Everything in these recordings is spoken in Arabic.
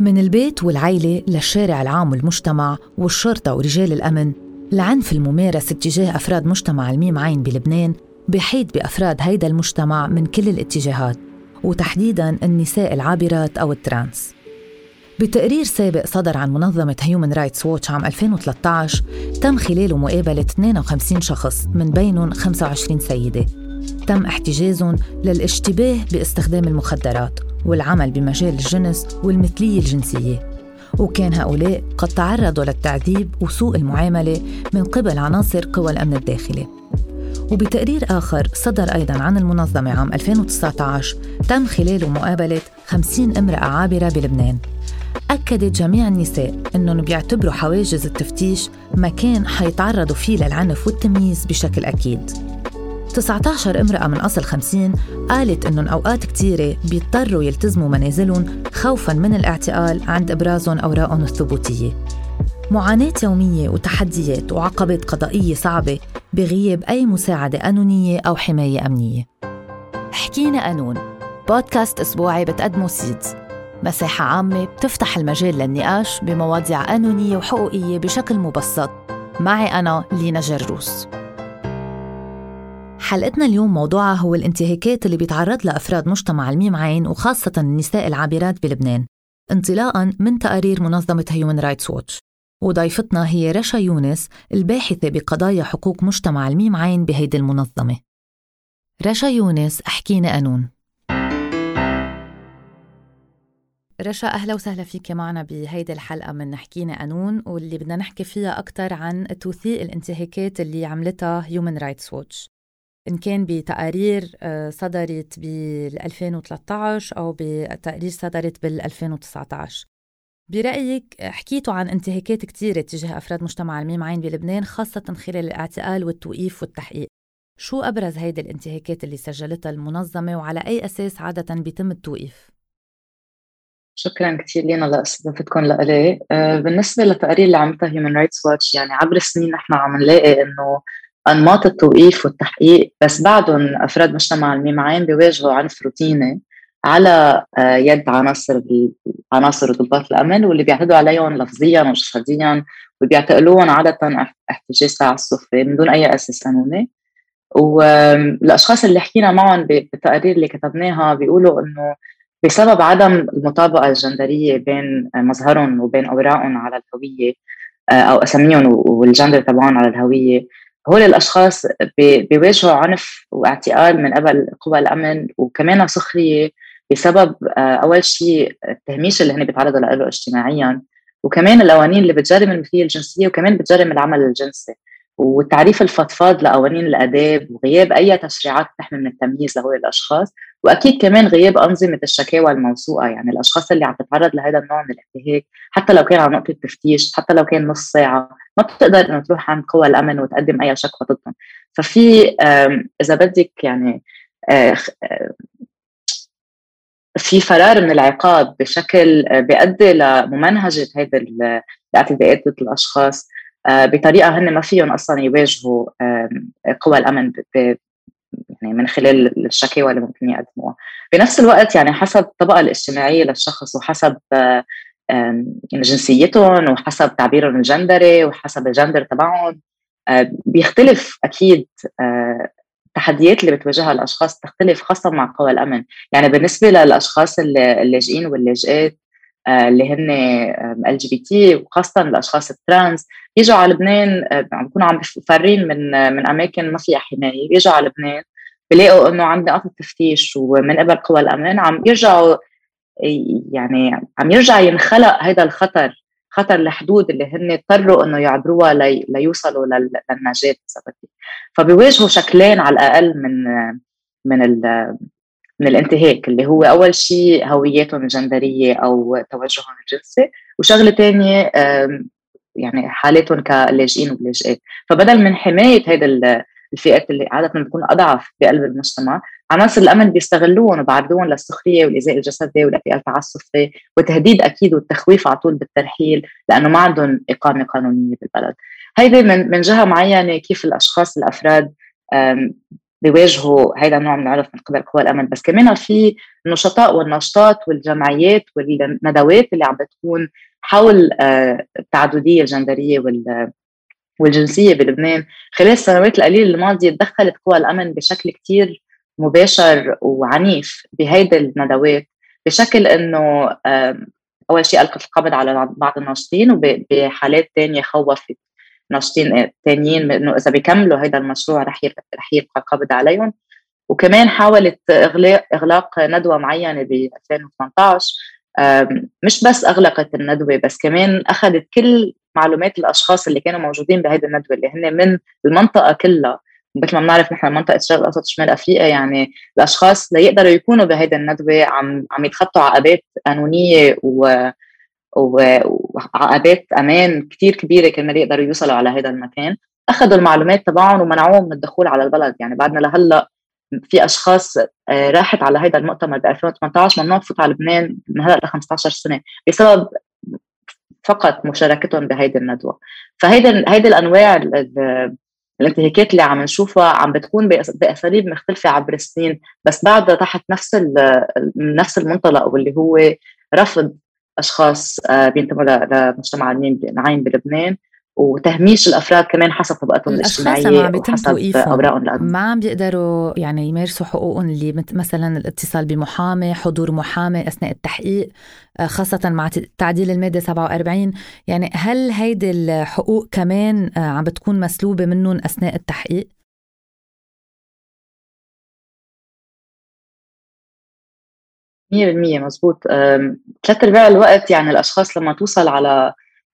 من البيت والعيلة للشارع العام والمجتمع والشرطة ورجال الأمن العنف الممارس اتجاه أفراد مجتمع الميم عين بلبنان بيحيط بأفراد هيدا المجتمع من كل الاتجاهات وتحديداً النساء العابرات أو ال trans. بتقرير سابق صدر عن منظمة هيومن رايتس ووتش عام 2013 تم خلاله مقابلة 52 شخص من بينهم 25 سيدة. تم احتجازهم للاشتباه باستخدام المخدرات. والعمل بمجال الجنس والمثلية الجنسية. وكان هؤلاء قد تعرضوا للتعذيب وسوء المعاملة من قبل عناصر قوى الأمن الداخلي. وبتقرير آخر صدر أيضا عن المنظمة عام 2019 تم خلاله مقابلة 50 امرأة عابرة بلبنان. أكدت جميع النساء أنهم بيعتبروا حواجز التفتيش مكان حيتعرضوا فيه للعنف والتمييز بشكل أكيد. 19 امرأة من أصل 50 قالت إنهم أوقات كتيرة بيضطروا يلتزموا منازلهم خوفاً من الاعتقال عند إبرازهم أوراقهم الثبوتية. معاناة يومية وتحديات وعقبات قضائية صعبة بغياب أي مساعدة قانونية أو حماية أمنية. حكينا قانون بودكاست أسبوعي بتقدمه سيدز. مساحة عامة بتفتح المجال للنقاش بمواضيع قانونية وحقوقية بشكل مبسط. معي أنا لينا جروس حلقتنا اليوم موضوعها هو الانتهاكات اللي بيتعرض لها أفراد مجتمع الميم عين وخاصة النساء العابرات بلبنان انطلاقا من تقارير منظمة هيومن رايتس ووتش. وضيفتنا هي رشا يونس الباحثة بقضايا حقوق مجتمع الميم عين بهيدي المنظمة. رشا يونس احكينا قانون رشا أهلا وسهلا فيك معنا بهيدي الحلقة من نحكينا قانون واللي بدنا نحكي فيها أكثر عن توثيق الانتهاكات اللي عملتها هيومن رايتس ووتش. إن كان بتقارير آه، صدرت بال 2013 أو بتقارير صدرت بال 2019 برأيك حكيتوا عن انتهاكات كثيرة تجاه أفراد مجتمع الميم عين بلبنان خاصة خلال الاعتقال والتوقيف والتحقيق. شو أبرز هيدي الانتهاكات اللي سجلتها المنظمة وعلى أي أساس عادة بيتم التوقيف؟ شكرا كثير لينا لأستضافتكم لإلي. آه، بالنسبة للتقارير اللي عملتها هيومن رايتس واتش يعني عبر السنين نحن عم نلاقي إنه أنماط التوقيف والتحقيق بس بعدهم أفراد مجتمع الميم عين بيواجهوا عنف روتيني على آه، يد عناصر عناصر ضباط الامن واللي بيعتدوا عليهم لفظيا وجسديا وبيعتقلوهم عاده احتجاج تعسفي من دون أي أساس قانوني. والاشخاص اللي حكينا معهم بالتقارير اللي كتبناها بيقولوا إنه بسبب عدم المطابقة الجندرية بين مظهرهم وبين أوراقهم على الهوية آه، أو أساميهم والجندر تبعهم على الهوية هول الأشخاص بيواجهوا عنف واعتقال من قبل قوى الأمن وكمان سخرية بسبب آه، أول شيء التهميش اللي هن بيتعرضوا له اجتماعيا وكمان القوانين اللي بتجرم المثليه الجنسية وكمان بتجرم العمل الجنسي. والتعريف الفضفاض لقوانين الآداب وغياب أي تشريعات تحمي من التمييز لهول الأشخاص وأكيد كمان غياب أنظمة الشكاوى الموثوقة يعني الأشخاص اللي عم تتعرض لهذا النوع من الانتهاك حتى لو كان على نقطة تفتيش حتى لو كان نص ساعة ما بتقدر إنه تروح عند قوى الأمن وتقدم أي شكوى ضدهم. ففي إذا بدك يعني آه، آه، في فرار من العقاب بشكل آه، بيؤدي لممنهجة هذه الإعتداءات ضد الأشخاص. بطريقة هن ما فيهم أصلا يواجهوا قوى الأمن يعني من خلال الشكاوى اللي ممكن يقدموها. بنفس الوقت يعني حسب الطبقة الاجتماعية للشخص وحسب يعني جنسيتهم وحسب تعبيرهم الجندري وحسب الجندر تبعهم بيختلف أكيد التحديات اللي بتواجهها الأشخاص تختلف خاصه مع قوى الأمن. يعني بالنسبة للأشخاص اللاجئين واللاجئات اللي هن LGBT وخاصة الأشخاص ال trans بيجوا على لبنان عم بيكونوا عم فارين من من أماكن ما فيها حماية. بيجوا على لبنان بلاقوا إنه عم نقاط التفتيش ومن قبل قوى الامن عم يرجعوا يعني عم يرجع ينخلق هذا الخطر خطر الحدود اللي هن اضطروا إنه يعبروها لي ليوصلوا للنجاة فبيواجهوا شكلين على الأقل من من من الانتهاك اللي هو أول شيء هوياتهم الجندريه أو توجههم الجنسي وشغلة ثانية يعني حالاتهم كلاجئين ولاجئات. فبدل من حماية هيدا الفئات اللي عادة بتكون أضعف بقلب المجتمع عناصر الأمن بيستغلوهم وبعرضوهم للسخرية والايذاء الجسدي والاعتقال التعسفي وتهديد أكيد والتخويف على طول بالترحيل لأنه ما عندهم إقامة قانونية بالبلد. هيدي من من جهة معينة كيف الأشخاص الأفراد بيواجهوا هذا النوع من العنف من قبل قوى الامن بس كمان في النشطاء والنشطات والجمعيات والندوات اللي عم بتكون حول آه، التعددية الجندرية والجنسية بلبنان. خلال السنوات القليلة الماضية تدخلت قوى الأمن بشكل كتير مباشر وعنيف بهيدي الندوات بشكل إنه أول شيء ألقت القبض على بعض الناشطين وبحالات ثانية خوفت. ناشطين ثانيين إنه إذا بيكملوا هذا المشروع رح رح يبقى القبض عليهم. وكمان حاولت اغلاق إغلاق ندوة معينة ب 2018 مش بس أغلقت الندوة بس كمان أخذت كل معلومات الأشخاص اللي كانوا موجودين بهيدي الندوة اللي هن من المنطقة كلها. مثل ما بنعرف نحن منطقة الشرق الأوسط شمال أفريقيا يعني الأشخاص ليقدروا يكونوا بهيدي الندوة عم عم يتخطوا عقبات قانونية و وعقبات أمان كثير كبيرة كرمال يقدروا يوصلوا على هذا المكان. اخذوا المعلومات تبعهم ومنعوهم من الدخول على البلد. يعني بعدنا لهلأ في أشخاص آه، راحت على هذا المؤتمر ب 2018 ممنوع تفوت على لبنان من هلأ ل 15 سنة بسبب فقط مشاركتهم بهيدي الندوة. فهيدي هيدي الأنواع الانتهاكات اللي عم نشوفها عم بتكون بأساليب مختلفة عبر السنين بس بعدها تحت نفس نفس المنطلق واللي هو رفض أشخاص آه، بينتموا لمجتمع النعيم بلبنان وتهميش الأفراد كمان حسب طبقتهم الاجتماعية وحسب اوراقهم ما عم بيقدروا يعني يمارسوا حقوقهم اللي مثلا الاتصال بمحامي حضور محامي أثناء التحقيق آه، خاصة مع تعديل المادة 47 يعني هل هيدي الحقوق كمان آه، عم بتكون مسلوبة منهم أثناء التحقيق؟ مية بالمية مزبوط ثلاث أرباع الوقت يعني الأشخاص لما توصل على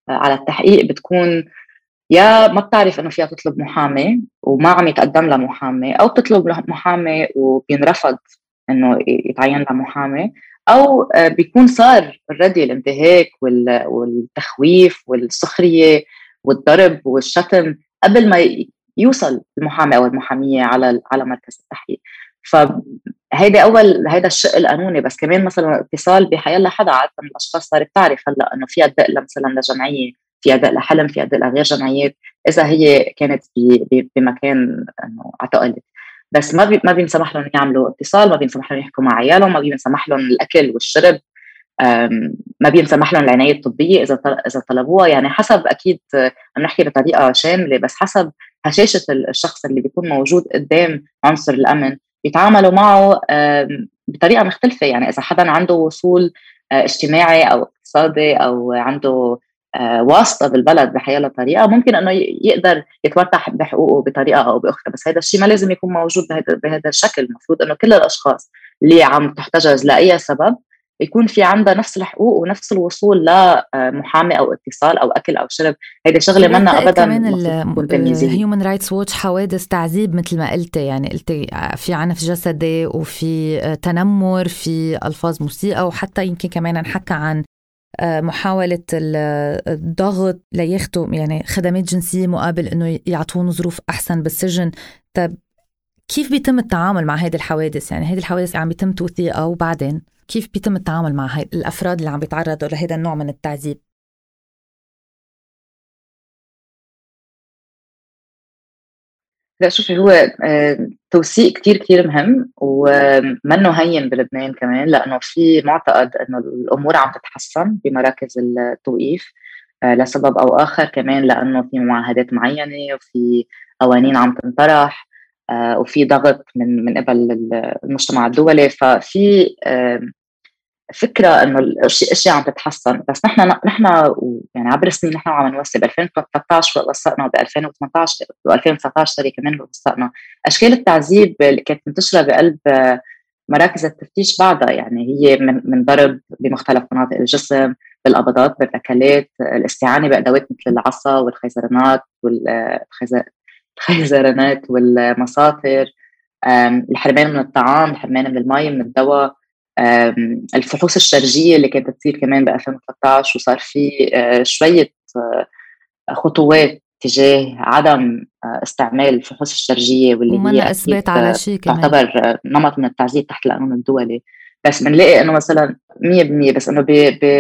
على التحقيق بتكون يا ما بتعرف إنه فيها تطلب محامي وما عم يتقدم لها محامي أو بتطلب محامي وبينرفض إنه يتعين لها محامي أو آه، بيكون صار اوريدي الانتهاك والتخويف والسخرية والضرب والشتم قبل ما يوصل المحامي أو المحامية على على مركز التحقيق. فهيدا أول هيدا الشق القانوني بس كمان مثلا اتصال بحيلا حدا عادة من الأشخاص صارت تعرف هلأ إنه فيها تدق مثلا لجمعية فيها دق لحلم فيها دق لغير جمعيات إذا هي كانت بمكان إنه اعتقلت. بس ما بي ما بينسمح لهم يعملوا اتصال ما بينسمح لهم يحكوا مع عيالهم ما بينسمح لهم الأكل والشرب ما بينسمح لهم العناية الطبية إذا إذا طلبوها. يعني حسب أكيد عم نحكي بطريقة شاملة بس حسب هشاشة الشخص اللي بيكون موجود قدام عنصر الأمن بيتعاملوا معه بطريقة مختلفة. يعني إذا حدا عنده وصول آه، اجتماعي أو اقتصادي أو عنده آه، واسطة بالبلد بحيالله طريقة ممكن إنه يقدر يطالب بحقوقه بطريقة أو بأخرى. بس هذا الشيء ما لازم يكون موجود بهذا بهذا الشكل. المفروض إنه كل الأشخاص اللي عم تحتجز لأي سبب يكون في عندها نفس الحقوق ونفس الوصول لمحامي أو اتصال أو أكل أو شرب. هيدي شغلة منا ابدا كمان ال Human Rights Watch حوادث تعذيب مثل ما قلتي. يعني قلتي في عنف جسدي وفي تنمر في ألفاظ مسيئه وحتى يمكن كمان نحكى عن آه، محاولة الضغط لياخذوا يعني خدمات جنسية مقابل إنه يعطون ظروف أحسن بالسجن. طب كيف بيتم التعامل مع هذه الحوادث؟ يعني هذه الحوادث عم بيتم توثيقها وبعدين كيف بيتم التعامل مع هاي الأفراد اللي عم بيتعرضوا لهذا النوع من التعذيب؟ لا شوفي هو آه، توثيق كتير كتير مهم ومنه هين بلبنان كمان لأنه في معتقد إنه الأمور عم تتحسن بمراكز التوقيف آه، لسبب أو آخر كمان لأنه في معاهدات معينة وفي قوانين عم تنطرح. وفي ضغط من من قبل المجتمع الدولي. ففي فكرة إنه الاشياء عم تتحسن. بس نحن نحن يعني عبر السنين نحن عم نوثق ب 2013 وثقنا ب 2018 و 2019 سوري كمان وثقنا أشكال التعذيب اللي كانت منتشرة بقلب مراكز التفتيش بعدها يعني هي من من ضرب بمختلف مناطق الجسم بالقبضات بالركلات الاستعانه بأدوات مثل العصا والخيزرانات والخيزرانات والمساطر الحرمان من الطعام الحرمان من المي من الدواء الفحوص الشرجية اللي كانت تصير كمان ب 2013 وصار في آه، شوية آه، خطوات تجاه عدم آه، استعمال الفحوص الشرجية واللي هي اثبات على شيء كمان. تعتبر نمط من التعذيب تحت القانون الدولي بس بنلاقي إنه مثلا 100% بس إنه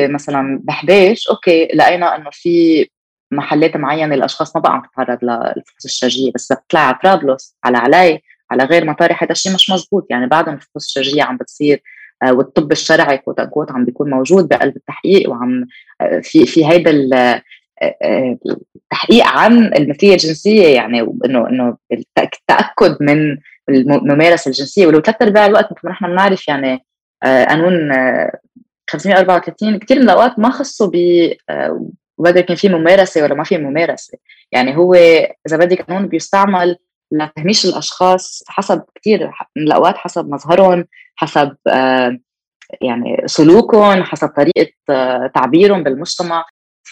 مثلا بحبيش أوكي لقينا إنه في محلات معينة الأشخاص ما بقى عم تتعرض للفحوص الشرجيه بس بتطلع على طرابلس على على على غير مطارح هذا الشيء مش مزبوط. يعني بعدهم الفحوص الشرجيه عم بتصير آه، والطب الشرعي quote quote عم بيكون موجود بقلب التحقيق وعم آه، في في هيدا التحقيق عن المثليه الجنسية. يعني إنه إنه التأكد من الممارسة الجنسية. ولو ثلاث أرباع الوقت مثل ما نحن بنعرف يعني قانون 534 كثير من الأوقات ما خصوا ب وبدأ كان في ممارسة ولا ما في ممارسة. يعني هو إذا بدك قانون بيستعمل لتهميش الأشخاص حسب كثير من الأوقات حسب مظهرهم حسب آه، يعني سلوكهم حسب طريقة آه، تعبيرهم بالمجتمع.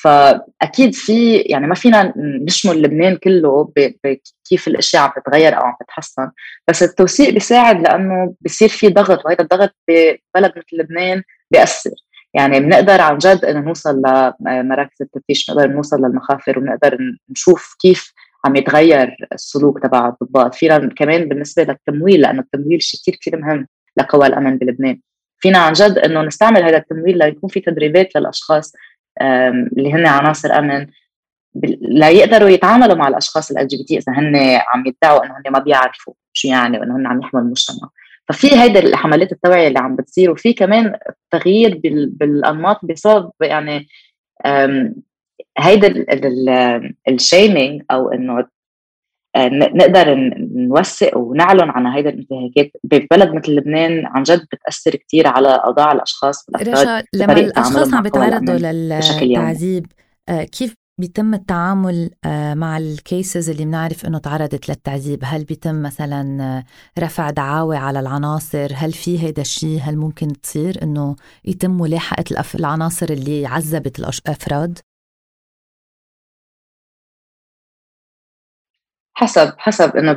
فأكيد في يعني ما فينا نشمل لبنان كله بكيف الأشياء عم تتغير أو عم تتحسن. بس التوثيق بيساعد لأنه بصير في ضغط وهذا الضغط ببلد مثل لبنان بيأثر. يعني بنقدر عن جد انه نوصل لمراكز التفتيش بنقدر نوصل للمخافر وبنقدر نشوف كيف عم يتغير السلوك تبع الضباط فينا كمان بالنسبة للتمويل لأنه التمويل شيء كثير كثير مهم لقوى الأمن بلبنان. فينا عن جد إنه نستعمل هذا التمويل ليكون في تدريبات للأشخاص اللي هن عناصر أمن لا يقدروا يتعاملوا مع الأشخاص LGBT إذا هن عم يدعوا إنه هن ما بيعرفوا شو يعني وإنه هن عم يحموا المجتمع. ففي هيدا الحملات التوعية اللي عم بتصير وفي كمان تغيير بالأنماط بسبب يعني هيدا ال shaming أو إنه آه، نقدر نوثق ونعلن عن هيدا الانتهاكات. ببلد مثل لبنان عن جد بتأثر كثير على اوضاع الأشخاص رشا لما الأشخاص عم بيتعرضوا للتعذيب آه، كيف بيتم التعامل آه، مع ال cases اللي بنعرف إنه تعرضت للتعذيب؟ هل بيتم مثلا رفع دعاوى على العناصر؟ هل في هيدا الشيء؟ هل ممكن تصير إنه يتم ملاحقة العناصر اللي عذبت الافراد حسب حسب إنه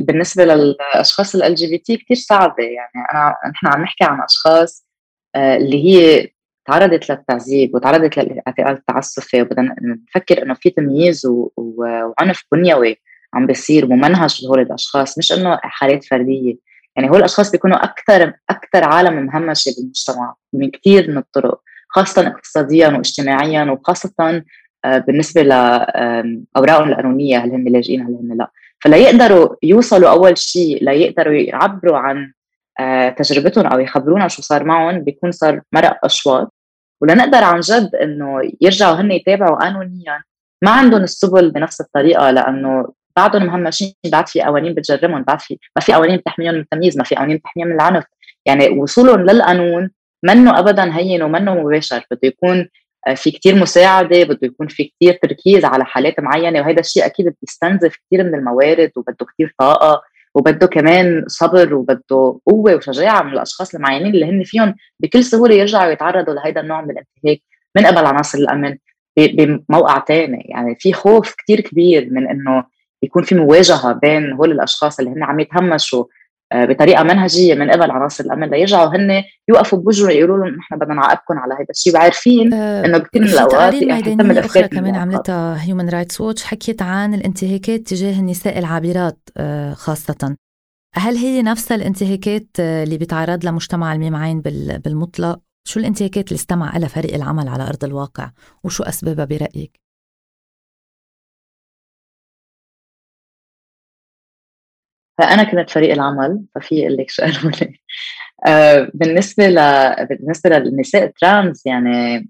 بالنسبة للأشخاص LGBT كثير صعبة. يعني أنا نحن عم نحكي عن أشخاص آه، اللي هي تعرضت للتعذيب وتعرضت للاعتقال التعسفي وبدنا نفكر إنه في تمييز وعنف بنيوي عم بيصير ممنهج لهول الأشخاص مش إنه حالات فردية. يعني هول الأشخاص بيكونوا أكثر أكثر عالم مهمشة بالمجتمع من كثير من الطرق خاصه اقتصاديا واجتماعيا وخاصه آه، بالنسبة لاوراقهم القانونية هل هم لاجئين هل هم لا. فلا يقدروا يوصلوا أول شيء ليقدروا يعبروا عن آه، تجربتهم أو يخبرونا شو صار معهم بيكون صار مرق أشواط. ولنقدر عن جد إنه يرجعوا هن يتابعوا قانونيا. ما عندهم السبل بنفس الطريقة لأنه بعدهم مهمشين بعد في قوانين بتجرمهم بعد في ما في قوانين بتحميهم من التمييز ما في قوانين بتحميهم من العنف. يعني وصولهم للقانون منه ابدا هين ومنه مباشر. بده يكون آه، في كتير مساعدة بده يكون في كتير تركيز على حالات معينة وهذا الشيء أكيد بيستنزف كتير من الموارد وبده كتير طاقة. وبده كمان صبر وبده قوة وشجاعة من الأشخاص المعنيين اللي هن فيهم بكل سهولة يرجعوا يتعرضوا لهذا النوع من الانتهاك من قبل عناصر الأمن بموقع ثاني يعني في خوف كتير كبير من إنه يكون في مواجهة بين هول الأشخاص اللي هن عم يتهمشوا بطريقة منهجية من قبل عناصر الامن ليرجعوا هن يوقفوا بوجههم يقولوا لهم نحن بدنا نعاقبكم على هذا الشيء. وعارفين آه إنه من الأوقات تم أخرى كمان عملتها Human Rights Watch حكيت عن الانتهاكات تجاه النساء العابرات آه خاصة. هل هي نفس الانتهاكات آه، اللي بيتعرض لها مجتمع الميم عين بالمطلق؟ شو الانتهاكات اللي استمع لها فريق العمل على أرض الواقع؟ وشو أسبابها برأيك؟ فأنا كنت فريق العمل ففي أقول لك شو قالوا لي آه، بالنسبة ل بالنسبة للنساء ال trans يعني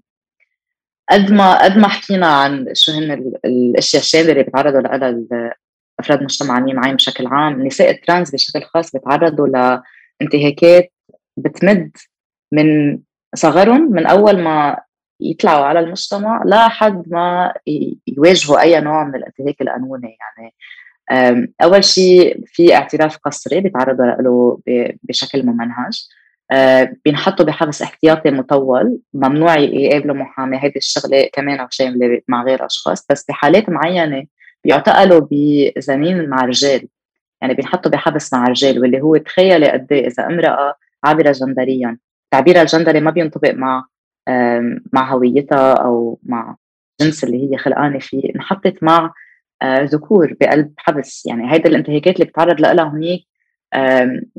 قد ما قد ما حكينا عن شو هن الأشياء الشاذة اللي بيتعرضوا لها أفراد المجتمع معين بشكل عام النساء الترانس بشكل خاص بيتعرضوا لانتهاكات بتمد من صغرهم من أول ما يطلعوا على المجتمع لحد ما يواجهوا أي نوع من الانتهاك القانوني يعني. أول شيء في اعتراف قسري بيتعرضوا له بشكل ممنهج. بينحطوا بحبس احتياطي مطول ممنوع يقابلوا محامي. هيدي الشغلة كمان شامله مع غير أشخاص. بس بحالات معينة بيعتقلوا بزمين مع رجال. يعني بينحطوا بحبس مع رجال واللي هو تخيلي قد إيه إذا امرأة عابرة جندريا. تعبيرها الجندري ما بينطبق مع مع هويتها أو مع الجنس اللي هي خلقانة فيه. انحطت مع ذكور بقلب حبس. يعني هيدا الانتهاكات اللي بتعرض لها هنيك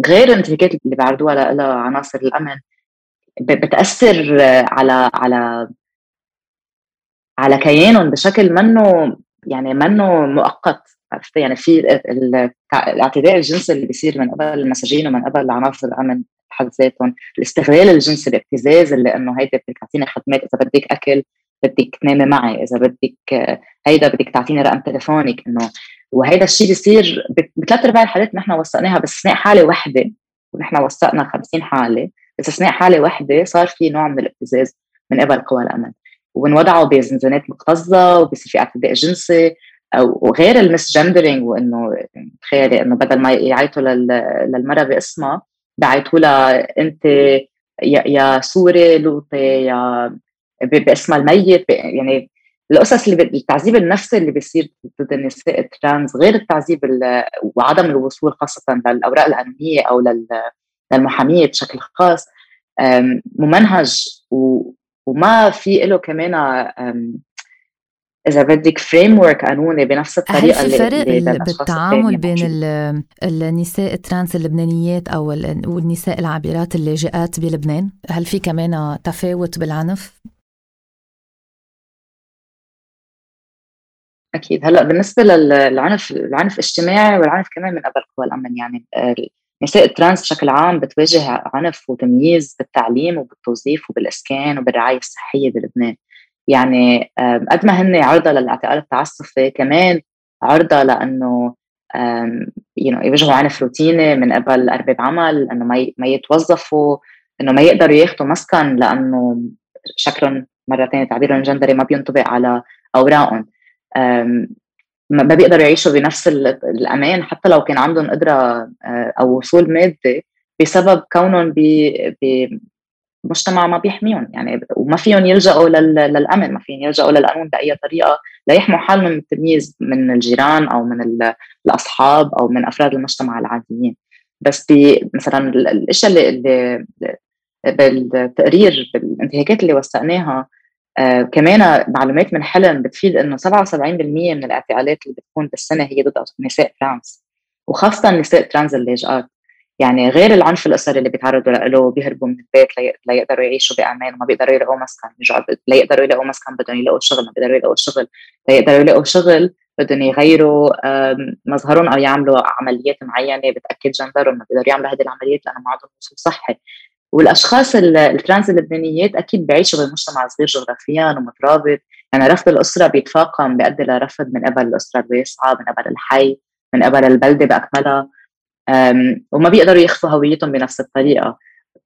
غير الانتهاكات اللي بيعرضوها لها عناصر الأمن بتأثر على على على كيانهم بشكل منه يعني منه مؤقت. عرفتي يعني في الاعتداء الجنسي اللي بيصير من قبل المساجين ومن قبل عناصر الأمن بحد ذاتهم الاستغلال الجنسي الابتزاز اللي إنه هيدا بدك تعطيني خدمات إذا بدك أكل بدك تنامي معي. إذا بدك هيدا بدك تعطيني رقم تليفونك إنه. وهيدا الشيء بيصير بثلاث أرباع الحالات نحن وثقناها باستثناء حالة واحدة ونحن وثقنا 50 حالة. باستثناء حالة واحدة صار في نوع من الابتزاز من قبل قوى الامن وبينوضعوا بزنزانات مكتظه وبصير في اعتداء جنسي. وغير ال misgendering وإنه تخيلي إنه بدل ما يعيطوا للمرأة باسمها بعيطوا لها أنت يا سوري لوطي يا باسمها الميت يعني القصص اللي التعذيب النفسي اللي بيصير ضد النساء ال trans غير التعذيب وعدم الوصول خاصة للأوراق القانونيه أو للمحامية بشكل خاص ممنهج وما في له كمان إذا بدك framework قانوني بنفس الطريقة هل في فرق اللي بالتعامل بين النساء ال trans اللبنانيات أو والنساء العابرات اللاجئات بلبنان؟ هل في كمان تفاوت بالعنف؟ أكيد. هلأ بالنسبة للعنف العنف الاجتماعي والعنف كمان من قبل قوى الأمن يعني نساء الترانس بشكل عام بتواجه عنف وتمييز بالتعليم وبالتوظيف وبالإسكان وبالرعاية الصحية بلبنان. يعني قد ما هن عرضة للاعتقال التعسفي كمان عرضة لأنه يواجهوا عنف روتيني من قبل أرباب عمل إنه ما ما يتوظفوا إنه ما يقدروا ياخذوا مسكن لأنه شكلهم مرة ثانية تعبيرهم الجندري ما بينطبق على أوراقهم. ما بيقدروا يعيشوا بنفس الأمان حتى لو كان عندهم قدرة آه، أو وصول مادي بسبب كونهم بمجتمع ما بيحميهم. يعني وما فيهم يلجأوا للأمن ما فيهم يلجأوا للقانون بأي طريقة. ليحموا حالهم من التمييز من الجيران أو من الأصحاب أو من أفراد المجتمع العاديين. بس مثلا الإشياء اللي, اللي بالتقرير بالانتهاكات اللي وثقناها آه كمان معلومات من حلم بتفيد إنه 77% من الاعتقالات اللي بتكون بالسنة هي ضد نساء trans وخاصة نساء trans اللاجئات. يعني غير العنف الأسري اللي بيتعرضوا له بيهربوا من البيت ليقدروا يعيشوا بأمان وما بيقدروا يلاقوا مسكن ليقدروا يلاقوا مسكن بدهم يلاقوا شغل ما بيقدروا يلاقوا شغل ليقدروا يلاقوا شغل بدهم يغيروا مظهرهم أو يعملوا عمليات معينة بتأكد جندرهم ما بيقدروا يعملوا هذه العمليات لأنه ما عندهم صحي. والأشخاص الترانس اللبنانيات أكيد بيعيشوا بمجتمع صغير جغرافيا ومترابط. يعني رفض الأسرة بيتفاقم بيؤدي لرفض من قبل الأسرة الواسعة من قبل الحي من قبل البلدة بأكملها. وما بيقدروا يخفوا هويتهم بنفس الطريقة.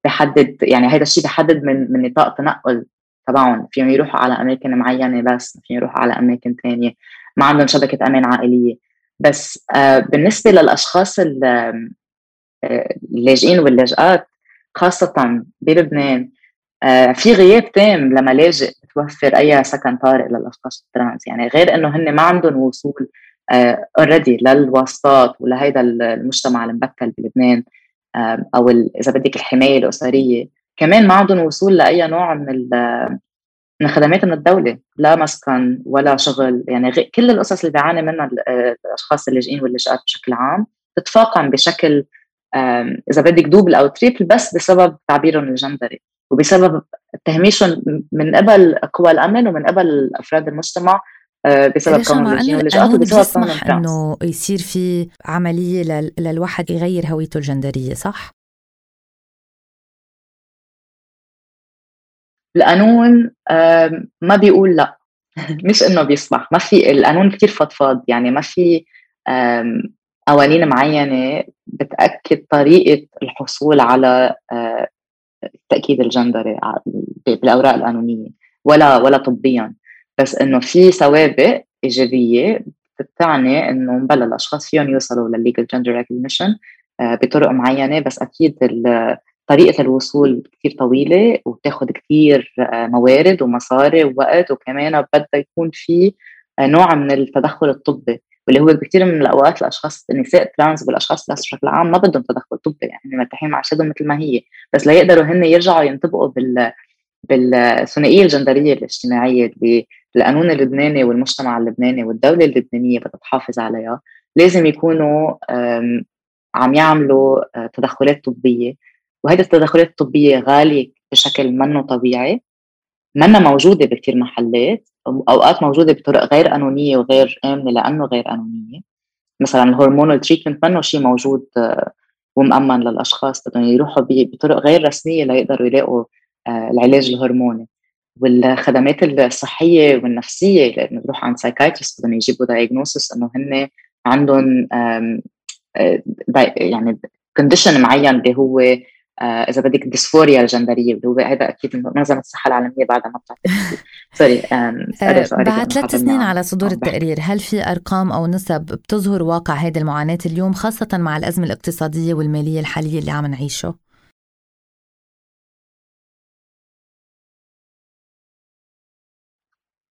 بحدد يعني هذا الشيء بحدد من من نطاق تنقل تبعهم. فيهم يروحوا على أماكن معينة بس فيهم يروحوا على أماكن ثانية ما عندهم شبكة أمان عائلية. بس آه، بالنسبة للأشخاص آه، اللاجئين واللاجئات خاصة بلبنان. آه، في غياب تام لملاجئ توفر أي سكن طارئ للأشخاص ال trans. يعني غير إنه هن ما عندهم وصول already آه، للواسطات ولهيدا المجتمع المبكل بلبنان أو إذا بدك الحماية الأسرية. كمان ما عندهم وصول لأي نوع من من خدمات من الدولة. لا مسكن ولا شغل. يعني كل القصص اللي بيعاني منها الأشخاص اللاجئين واللاجئات بشكل عام تتفاقم بشكل إذا بدك double أو triple بس بسبب تعبيرهم الجندري وبسبب تهميشهم من قبل قوى الأمن ومن قبل أفراد المجتمع آه، بسبب كون اللاجئين واللاجئات وبسبب كون إنه يصير في عملية للواحد يغير هويته الجندرية صح؟ القانون ما بيقول لا. مش إنه بيسمح ما في القانون كثير فضفاض يعني ما في قوانين معينة بتأكد طريقة الحصول على آه، التاكيد الجندري بالأوراق القانونية ولا ولا طبيا. بس إنه في سوابق إيجابية بتعني إنه بلا الأشخاص فيهم يوصلوا للل legal gender recognition بطرق معينة. بس أكيد طريقة الوصول كثير طويلة وبتاخذ كثير آه، موارد ومصاري ووقت. وكمان بدها يكون في آه، نوع من التدخل الطبي. واللي هو بكثير من الأوقات الأشخاص النساء ترانس والاشخاص بشكل عام ما بدهم تدخل طبي يعني مرتاحين مع شدهم مثل ما هي. بس ليقدروا هن يرجعوا ينطبقوا بال بالثنائية الجندرية الاجتماعية اللي القانون اللبناني والمجتمع اللبناني والدولة اللبنانية بدها تحافظ عليها. لازم يكونوا عم يعملوا آه، تدخلات طبية. وهذه التدخلات الطبية غالية بشكل منه طبيعي. منا موجودة بكثير محلات أوقات موجودة بطرق غير قانونيه وغير آمنة لأنه غير قانونيه مثلا ال hormonal treatment منه شيء موجود ومأمن للأشخاص بدهم يروحوا بطرق غير رسمية ليقدروا يلاقوا العلاج الهرموني. والخدمات الصحية والنفسية لأنه بروح عند psychiatrist بدهم يجيبوا diagnosis إنه هن عندهم يعني condition معين اللي هو إذا بدك dysphoria الجندريه اللي هو هذا أكيد منظمه الصحة العالمية بعدها ما بتعطي sorry بعد ثلاث سنين على صدور التقرير هل في أرقام أو نسب بتظهر واقع هذه المعاناة اليوم خاصة مع الأزمة الاقتصادية والمالية الحالية اللي عم نعيشه؟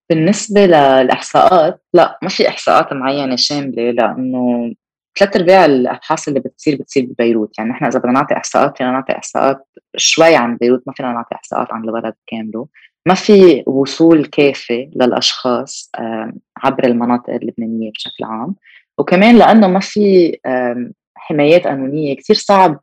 بالنسبة للإحصاءات لا ما في إحصاءات معينة شاملة لأنه ثلاث أرباع الأبحاث اللي بتصير بتصير ببيروت. يعني نحن إذا بدنا نعطي إحصاءات فينا نعطي إحصاءات شوي عن بيروت ما فينا نعطي إحصاءات عن البلد كامله. ما في وصول كافي للأشخاص عبر المناطق اللبنانية بشكل عام. وكمان لأنه ما في حمايات قانونية. كثير صعب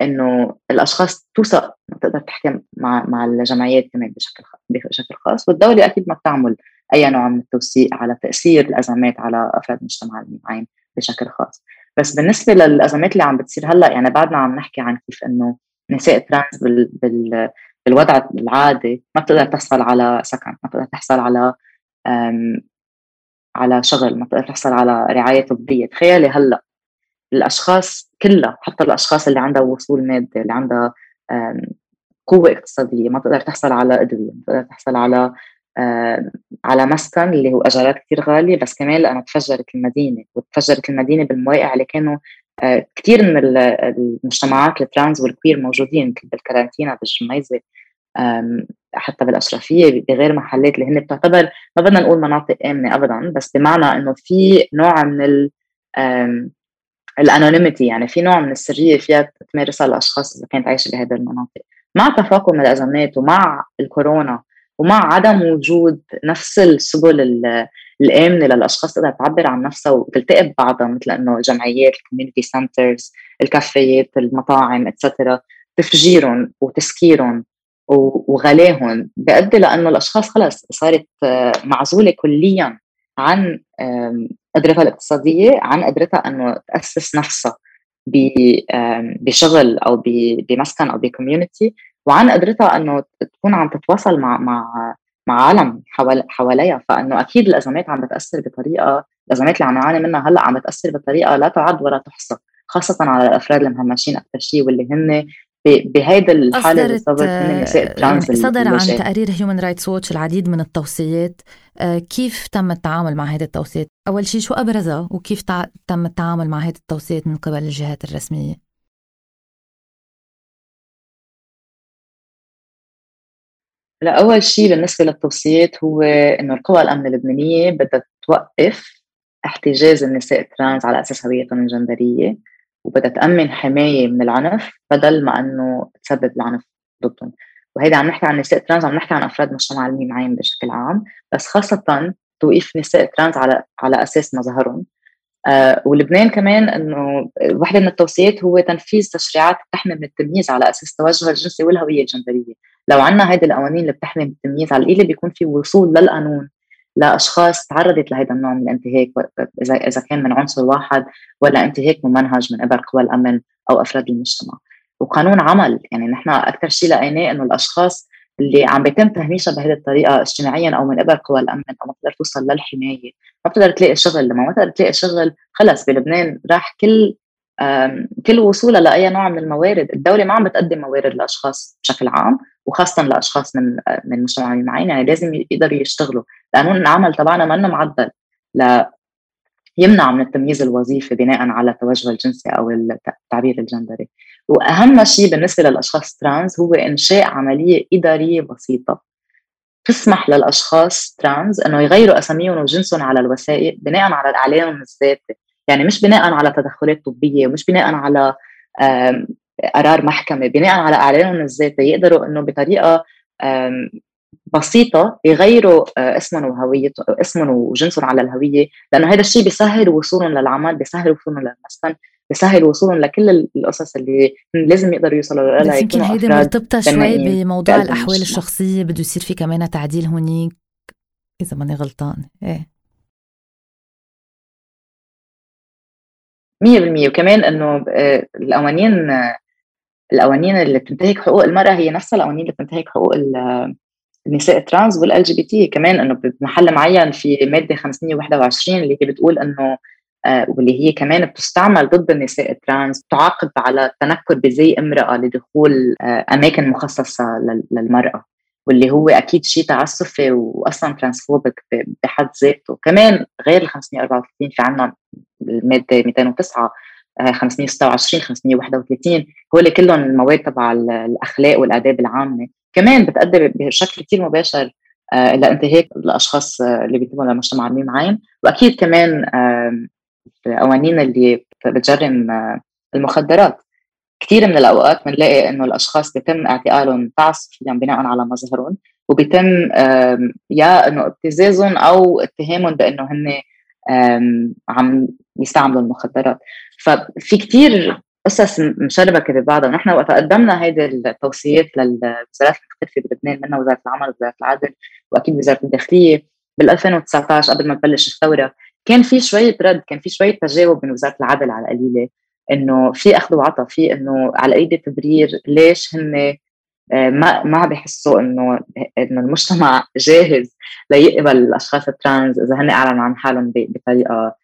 إنه الأشخاص توثق تقدر تحكي مع مع الجمعيات كمان بشكل بشكل خاص. والدولة أكيد ما بتعمل أي نوع من التوثيق على تأثير الأزمات على أفراد المجتمع المعين. بشكل خاص. بس بالنسبة للأزمات اللي عم بتصير هلأ يعني بعدنا عم نحكي عن كيف إنه نساء ترانس بال, بال بالوضع العادي ما بتقدر تحصل على سكن ما بتقدر تحصل على على شغل ما بتقدر تحصل على رعاية طبية. تخيلي هلأ الأشخاص كلها حتى الأشخاص اللي عندها وصول مادي اللي عندها قوة اقتصادية ما تقدر تحصل على أدوية ما تقدر تحصل على على مسكن اللي هو أجارات كتير غالية بس كمان لأنه تفجرت المدينة وتفجرت المدينة بالمواقع اللي كانوا آه، كثير من المجتمعات ال trans وال queer موجودين مثل بالكارانتينا بالجميزة حتى بالأشرفية بغير محلات اللي هن بتعتبر ما بدنا نقول مناطق آمنة أبدا بس بمعنى إنه في نوع من ال ال anonymity يعني في نوع من السرية فيها تمارسها الأشخاص اللي كانت عايشة بهذه المناطق. مع تفاقم الأزمات ومع الكورونا ومع عدم وجود نفس السبل الآمنة للأشخاص تقدر تعبر عن نفسها وتلتقي ببعضها مثل إنه الجمعيات ال community centers الكافيات المطاعم et cetera تفجيرهم وتسكيرهم وغلاهم بيؤدي لإنه الأشخاص خلص صارت معزولة كليا عن قدرتها الاقتصادية عن قدرتها إنه تأسس نفسها بشغل أو بمسكن أو بكوميونتي وعن قدرتها إنه تكون عم تتواصل مع مع مع عالم حواليها فإنه أكيد الأزمات عم بتأثر بطريقة الأزمات اللي عم نعاني منها هلأ عم بتأثر بطريقة لا تعد ولا تحصى خاصة على الأفراد المهمشين أكثر شيء واللي هن بهيدا الحالة بالضبط يعني صدر عن تقارير هيومن رايتس ووتش العديد من التوصيات آه، كيف تم التعامل مع هذه التوصيات؟ أول شيء شو أبرزها وكيف تم التعامل مع هذه التوصيات من قبل الجهات الرسمية؟ لا أول شيء بالنسبة للتوصيات هو إنه القوى الأمن اللبنانية بدها توقف احتجاز النساء ال trans على أساس هويتهم الجندرية وبدها تأمن حماية من العنف بدل ما إنه تسبب العنف ضدهم. وهيدا عم نحكي عن نساء trans عم نحكي عن أفراد مجتمع الميم بشكل عام بس خاصة توقيف نساء trans على على أساس مظهرهم. آه ولبنان كمان إنه وحدة من التوصيات هو تنفيذ تشريعات تحمي من التمييز على أساس التوجه الجنسي والهوية الجندرية، لو عندنا هيدي القوانين اللي بتحمي التمييز على القليله بيكون في وصول للقانون لأشخاص تعرضت لهذا النوع من الانتهاك إذا إذا كان من عنصر واحد ولا انتهاك ممنهج من قبل قوى الأمن أو أفراد المجتمع. وقانون عمل يعني نحن أكثر شيء لقيناه إنه الأشخاص اللي عم بيتم تهميشها بهذه الطريقة اجتماعيا أو من قبل قوى الأمن أو ما بتقدر توصل للحماية. ما بتقدر تلاقي شغل لما ما بتقدر تلاقي شغل خلص بلبنان راح كل كل وصولها لأي نوع من الموارد الدولة ما عم بتقدم موارد لأشخاص بشكل عام وخاصه لأشخاص من من مجتمع معين يعني لازم يقدروا يشتغلوا. قانون العمل تبعنا ما معدل ل يمنع من التمييز الوظيفي بناء على التوجه الجنسي أو التعبير الجندري. وأهم شيء بالنسبة للأشخاص trans هو إنشاء عملية إدارية بسيطة تسمح للأشخاص trans إنه يغيروا أساميهم وجنسهم على الوثائق بناء على اعلانهم الذاتي. يعني مش بناء على تدخلات طبية ومش بناء على قرار محكمة بناء على أعلانهم الذاتي يقدروا إنه بطريقة بسيطة يغيروا آه، اسمهم وهويتهم اسمهم وجنسهم على الهوية لأنه هذا الشيء بيسهل وصولهم للعمل بيسهل وصولهم للمسكن بيسهل وصولهم لكل القصص اللي لازم يقدروا يوصلوا لها بس يمكن هيدي مرتبطة شوي بموضوع الأحوال الشخصية بده يصير في كمان تعديل هونيك إذا ماني غلطان إيه. 100% وكمان إنه آه، القوانين القوانين اللي بتنتهك حقوق المرأة هي نفسها القوانين اللي بتنتهك حقوق النساء ال trans وال LGBT كمان إنه بمحل معين في مادة 521 اللي هي بتقول إنه آه، واللي هي كمان بتستعمل ضد النساء ال trans تعاقب على التنكر بزي امرأة لدخول آه، أماكن مخصصة للمرأة. واللي هو أكيد شيء تعسفي واصلا transphobic بحد ذاته. كمان غير ال 534 في عندنا المادة 209 526 531 هول كلهم المواد تبع الأخلاق والآداب العامة. كمان بتأدي بشكل كثير مباشر آه، لانتهاك الأشخاص اللي بينتموا للمجتمع الميم عين وأكيد كمان القوانين اللي بتجرم آه، المخدرات. كثير من الأوقات بنلاقي إنه الأشخاص بيتم اعتقالهم تعسفيا بناء على مظهرهم وبيتم يا إنه ابتزازهم أو اتهامهم بإنه هن عم يستعملوا المخدرات. ففي كثير قصص مشربكة ببعضها ونحن وقت قدمنا هيدي التوصيات للوزارات المختلفه بلبنان منها وزارة العمل وزارة العدل وأكيد وزارة الداخلية بال 2019 قبل ما تبلش الثورة كان في شوية رد كان في شوية تجاوب من وزارة العدل على قليله إنه في أخذ وعطى في إنه على أيدي تبرير ليش هن آه، ما ما بيحسوا إنه إنه المجتمع جاهز ليقبل الأشخاص ال trans إذا هن اعلنوا عن حالهم بطريقة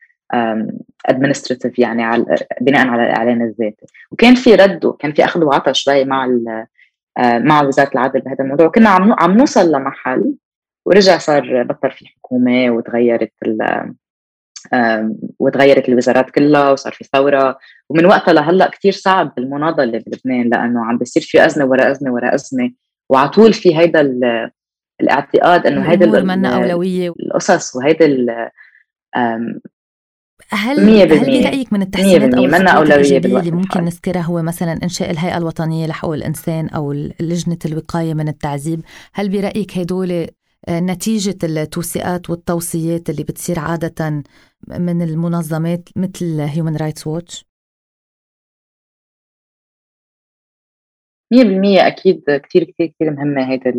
administrative يعني على بناء على الاعلان الذاتي وكان في رد وكان في أخذ وعطى شوي مع آه، مع وزارة العدل بهذا الموضوع. وكنا عم عم نوصل لمحل ورجع صار بطل في حكومه وتغيرت وتغيرت الوزارات كلها وصار في ثورة. ومن وقتها لهلأ كثير صعب المناضله بلبنان لأنه عم بيصير في أزمة ورا أزمة ورا أزمة. وعلى طول في هيدا الاعتقاد إنه هيدا منا أولوية. القصص وهيدا هل هل برأيك من التحسينات أو منا أولوية اللي ممكن نذكرها هو مثلا إنشاء الهيئة الوطنية لحقوق الإنسان أو لجنه الوقاية من التعذيب؟ هل برأيك هدول نتيجة التوثيقات والتوصيات اللي بتصير عادة من المنظمات مثل هيومن رايتس ووتش؟ مية بالمية أكيد كتير كتير كتير مهمة هيدا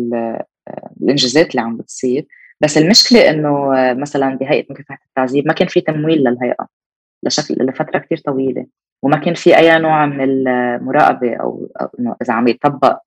الإنجازات اللي عم بتصير بس المشكلة إنه مثلا بهيئة مكافحة التعذيب ما كان في تمويل للهيئة لشكل لفترة كتير طويلة وما كان في أي نوع من المراقبة أو إنه إذا عم يطبق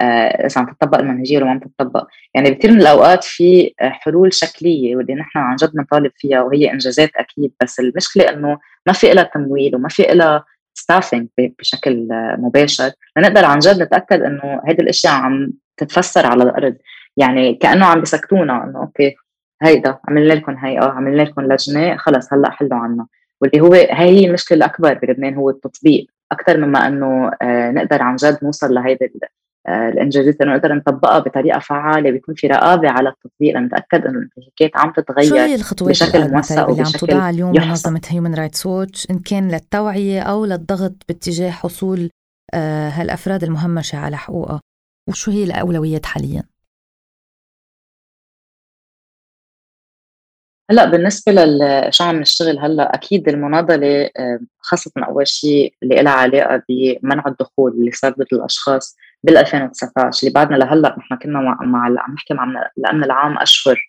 اذا عم تطبق المنهجيه ولا ما عم تطبق. يعني بكثير من الأوقات في حلول شكلية واللي نحن عن جد بنطالب فيها وهي إنجازات أكيد بس المشكلة إنه ما في لها تمويل وما في لها ستافنج بشكل مباشر. لنقدر عن جد نتأكد إنه هيدي الأشياء عم تتفسر على الأرض. يعني كأنه عم بيسكتونا إنه أوكي هيدا عملنا لكم هيئه عملنا لكم لجنة خلص هلأ حلوا عنا. واللي هو هي هي المشكلة الأكبر بلبنان هو التطبيق. أكثر مما إنه آه نقدر عن جد نوصل لهيدي آه، الانجازات انه نقدر نطبقها بطريقة فعالة بيكون في رقابة على التطبيق. لنتاكد إنه الانتهاكات عم تتغير شو هي الخطوات بشكل موثق اللي عم تضع اليوم منظمة هيومن رايتس ووتش إن كان للتوعية أو للضغط باتجاه حصول آه هالأفراد المهمشة على حقوقها؟ وشو هي الأولويات حاليا؟ هلأ بالنسبة لشو عم نشتغل هلأ؟ أكيد المناضلة آه، خاصة أول شيء اللي لها علاقة بمنع الدخول اللي صار ضد الأشخاص. بال 2019 اللي بعدنا لهلأ نحن كنا مع, مع عم نحكي مع الامن العام أشهر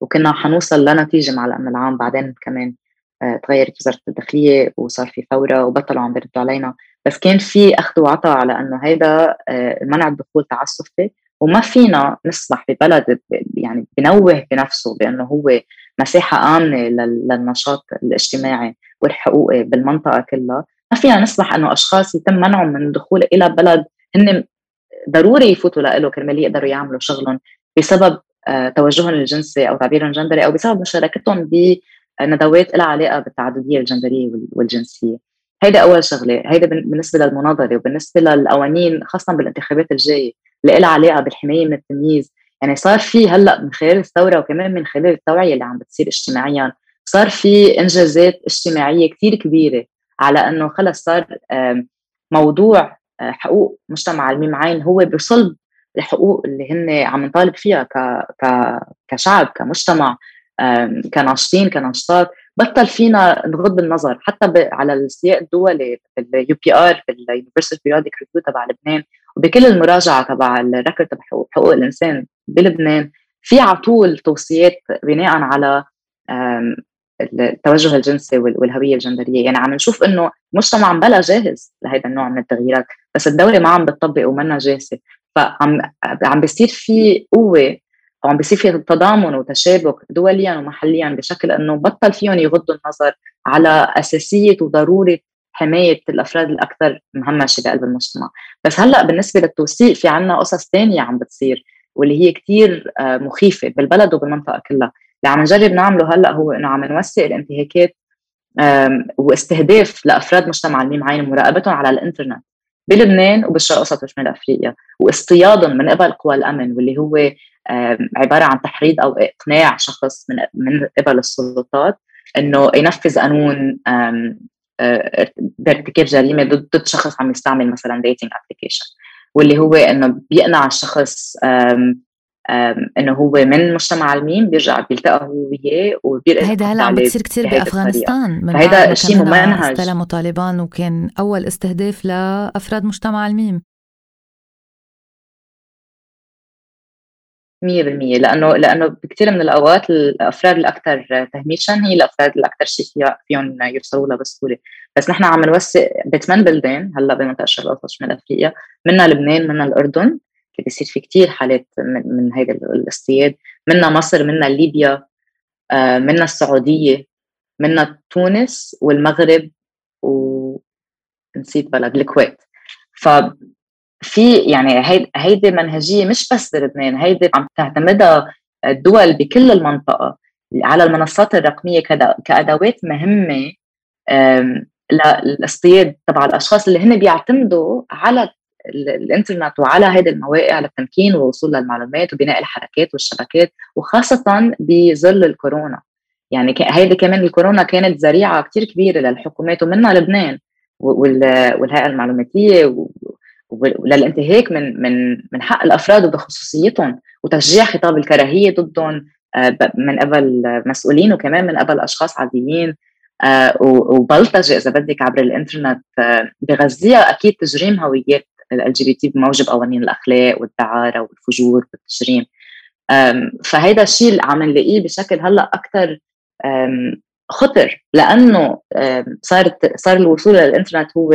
وكنا حنوصل لنتيجة مع الامن العام بعدين كمان آه، تغيرت وزارة الداخلية وصار في ثورة وبطلوا عم بيردوا علينا. بس كان في أخذ وعطاء على إنه هيدا آه، منع الدخول تعسفي وما فينا نسمح ببلد يعني بنوه بنفسه بأنه هو مساحة آمنة للنشاط الاجتماعي والحقوقي بالمنطقة كلها. ما فينا نسمح إنه أشخاص يتم منعهم من الدخول إلى بلد هن ضروري يفوتوا له كرمال يقدروا يعملوا شغلهم بسبب آه، توجههم الجنسي أو تعبيرهم الجندري أو بسبب مشاركتهم بندوات لها علاقة بالتعددية الجندرية والجنسية. هيدا أول شغلة. هيدا بالنسبة للمناضله وبالنسبة للقوانين خاصه بالانتخابات الجاية اللي لها علاقة بالحماية من التمييز. يعني صار في هلأ من خلال الثورة وكمان من خلال التوعية اللي عم بتصير اجتماعيا صار في إنجازات اجتماعية كثير كبيرة على إنه خلص صار موضوع حقوق مجتمع الميم عين هو بصلب الحقوق اللي هن عم نطالب فيها ك ك كشعب كمجتمع كناشطين كناشطات بطل فينا نغض النظر. حتى على السياق الدولي بال UPR بال universal periodic review تبع لبنان وبكل المراجعة تبع الركض تبع حقوق الإنسان بلبنان في على طول توصيات بناء على التوجه الجنسي والهوية الجندرية. يعني عم نشوف إنه المجتمع بلا جاهز لهذا النوع من التغييرات. بس الدولة ما عم بتطبق ومنا جاهزه فعم عم بيصير في قوة وعم بيصير في تضامن وتشابك دوليا ومحليا بشكل إنه بطل فيهم يغضوا النظر على أساسية وضرورة حماية الأفراد الأكثر مهمشه بقلب المجتمع، بس هلأ بالنسبة للتوثيق في عنا قصص ثانية عم بتصير واللي هي كثير آه، مخيفة بالبلد وبالمنطقة كلها، اللي عم نجرب نعمله هلأ هو إنه عم نوثق الانتهاكات واستهداف لأفراد مجتمع الميم عين ومراقبتهم على الإنترنت. بلبنان وبالشرق الأوسط وشمال أفريقيا. واصطيادهم من قبل قوى الأمن واللي هو عبارة عن تحريض أو إقناع شخص من من قبل السلطات إنه ينفذ قانون بارتكاب جريمة ضد شخص عم يستعمل مثلا dating application واللي هو إنه بيقنع الشخص إنه هو من مجتمع الميم بيرجع بيلتقى هو وياه وبيلتقى هيدا هلأ عم بتصير كثير بأفغانستان من فهيدا شيء ممنهج. استلموا طالبان وكان أول استهداف لأفراد مجتمع الميم 100% لأنه لأنه بكثير من الأوقات الأفراد الاكثر تهميشا هي الأفراد الاكثر شيء فيهم يوصلوا لها بسهولة. بس نحن عم نوثق بثمان بلدان هلأ بمنطقة الشرق الأوسط شمال أفريقيا منها لبنان منها الأردن. بيصير في كثير حالات من, من هيدا الاصطياد. منها مصر منها ليبيا آه، منها السعودية منها تونس والمغرب ونسيت بلد الكويت. ف في يعني هيدي منهجية مش بس بلبنان هيدي عم تعتمدها الدول بكل المنطقة على المنصات الرقمية كأدوات مهمة للاصطياد تبع الأشخاص اللي هن بيعتمدوا على الإنترنت وعلى هذه المواقع للتمكين والوصول للمعلومات وبناء الحركات والشبكات وخاصة بظل الكورونا. يعني هيدي كمان الكورونا كانت ذريعة كثير كبيرة للحكومات ومنها لبنان والهيئة المعلوماتية وللانتهاك من من من حق الأفراد وبخصوصيتهم وتشجيع خطاب الكراهية ضدهم آه، من قبل مسؤولين وكمان من قبل أشخاص عاديين آه، وبلطجة إذا بدك عبر الإنترنت آه، بغذيها أكيد تجريم هويات. LGBT بموجب قوانين الأخلاق والدعارة والفجور والتجريم فهيدا الشيء اللي عم نلاقيه بشكل هلأ أكثر خطر لأنه صارت صار الوصول للانترنت هو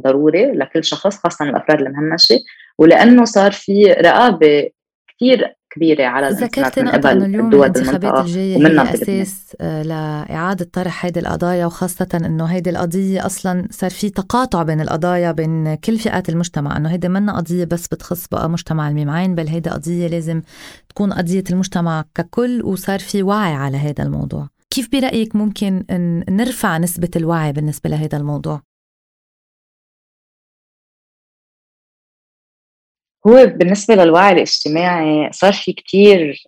ضروري لكل شخص خاصه الأفراد المهمشة ولأنه صار في رقابة كثير كبيرة على ذكرت نقطة انه اليوم الانتخابات الجاية هي أساس آه، لإعادة طرح هيدي القضايا وخاصة إنه هيدي القضية أصلا صار في تقاطع بين القضايا بين كل فئات المجتمع إنه هيدي منا قضية بس بتخص بقى مجتمع الميمعين بل هيدي قضية لازم تكون قضية المجتمع ككل وصار في وعي على هذا الموضوع كيف برأيك ممكن نرفع نسبة الوعي بالنسبة لهذا الموضوع؟ هو بالنسبة للوعي الاجتماعي صار في كتير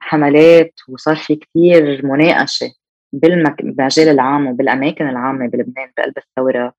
حملات وصار في كتير مناقشة بالمجال العام وبالأماكن العامة بلبنان بقلب الثورة.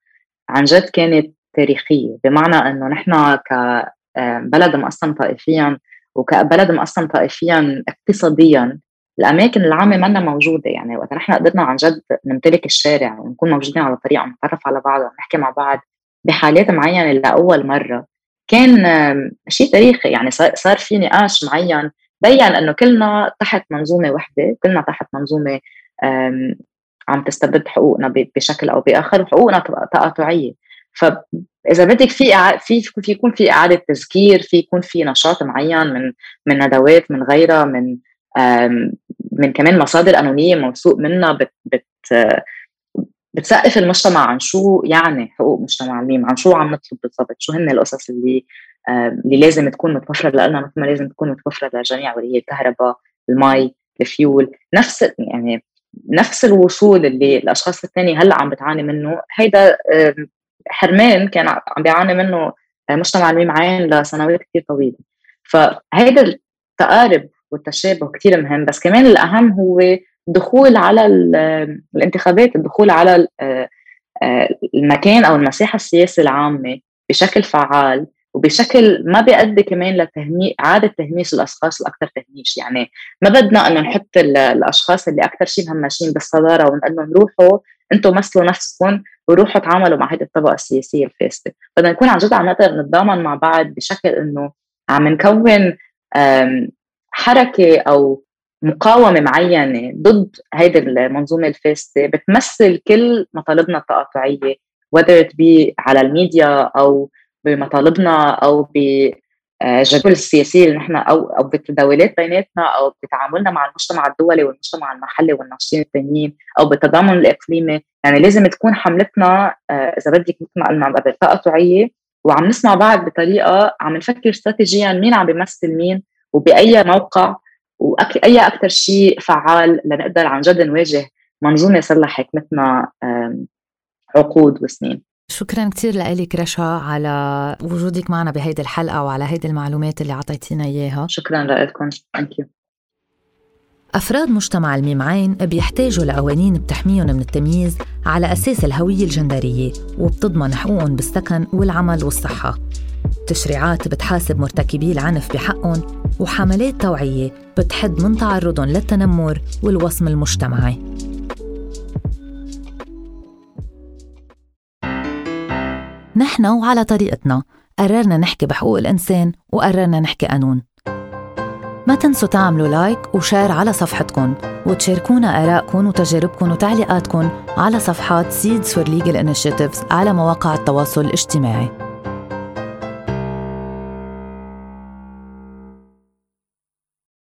عن جد كانت تاريخية بمعنى أنه نحن كبلد مقسم طائفيا وكبلد مقسم طائفيا اقتصاديا الأماكن العامة منا موجودة. يعني وقت نحن قدرنا عن جد نمتلك الشارع ونكون موجودين على طريقه نتعرف على بعض ونحكي مع بعض بحالات معينة لأول مرة. كان شيء تاريخي. يعني صار في نقاش معين. بين إنه كلنا تحت منظومة وحدة كلنا تحت منظومة عم تستبد حقوقنا بشكل أو بآخر وحقوقنا تقاطعية. فاذا بدك في في في يكون في إعادة تذكير في يكون في نشاط معين من من ندوات من غيرها من من كمان مصادر قانونيه موثوق منها بت, بت بتثقف المجتمع عن شو يعني حقوق مجتمع الميم عن شو عم نطلب بالضبط شو هن القصص اللي اللي لازم تكون متوفرة لنا مثل ما لازم تكون متوفرة للجميع واللي هي الكهرباء المي الفيول نفس يعني نفس الوصول اللي الأشخاص الثانية هلأ عم بتعاني منه. هيدا حرمان كان عم بيعاني منه مجتمع الميم عين لسنوات كثير طويلة. فهيدا التقارب والتشابه كثير مهم بس كمان الأهم هو الدخول على الانتخابات الدخول على آه، المكان أو المساحة السياسية العامة بشكل فعال وبشكل ما بيؤدي كمان لتهميش إعادة تهميش الأشخاص الاكثر تهميش. يعني ما بدنا إنه نحط الأشخاص اللي أكثر شيء مهمشين بالصدارة ونقول لهم روحوا أنتم مثلوا نفسكم وروحوا تعاملوا مع هذه الطبقة السياسية الفاسدة. بدنا نكون عن جد عم نقدر نتضامن مع بعض بشكل إنه عم نكون حركة أو مقاومة معينة ضد هيدي المنظومة الفاسدة بتمثل كل مطالبنا التقاطعية whether it be على الميديا أو بمطالبنا أو بجدول السياسيه اللي نحن أو أو بالتداولات بيناتنا أو بتعاملنا مع المجتمع الدولي والمجتمع المحلي والناشطين الثانيين أو بالتضامن الإقليمي. يعني لازم تكون حملتنا آه، إذا بدك مثل ما قلنا قبل تقاطعية وعم نسمع بعض بطريقة عم نفكر استراتيجيا مين عم بيمثل مين وبأي موقع واي أكثر شيء فعال لنقدر عن جد نواجه منظومة صار لها حكمتنا عقود وسنين. شكرا كثير لك رشا على وجودك معنا بهيدي الحلقة وعلى هيدي المعلومات اللي أعطيتينا إياها. شكرا لكم thank you أفراد مجتمع الميم عين بيحتاجوا لقوانين بتحميهم من التمييز على أساس الهوية الجندرية وبتضمن حقوقهم بالسكن والعمل والصحة. تشريعات بتحاسب مرتكبي العنف بحقهم وحملات توعية بتحد من تعرضهم للتنمر والوصم المجتمعي. نحن وعلى طريقتنا قررنا نحكي بحقوق الإنسان وقررنا نحكي قانون. ما تنسوا تعملوا like و share على صفحتكم وتشاركونا آرائكم وتجاربكم وتعليقاتكم على صفحات Seeds for Legal Initiatives على مواقع التواصل الاجتماعي.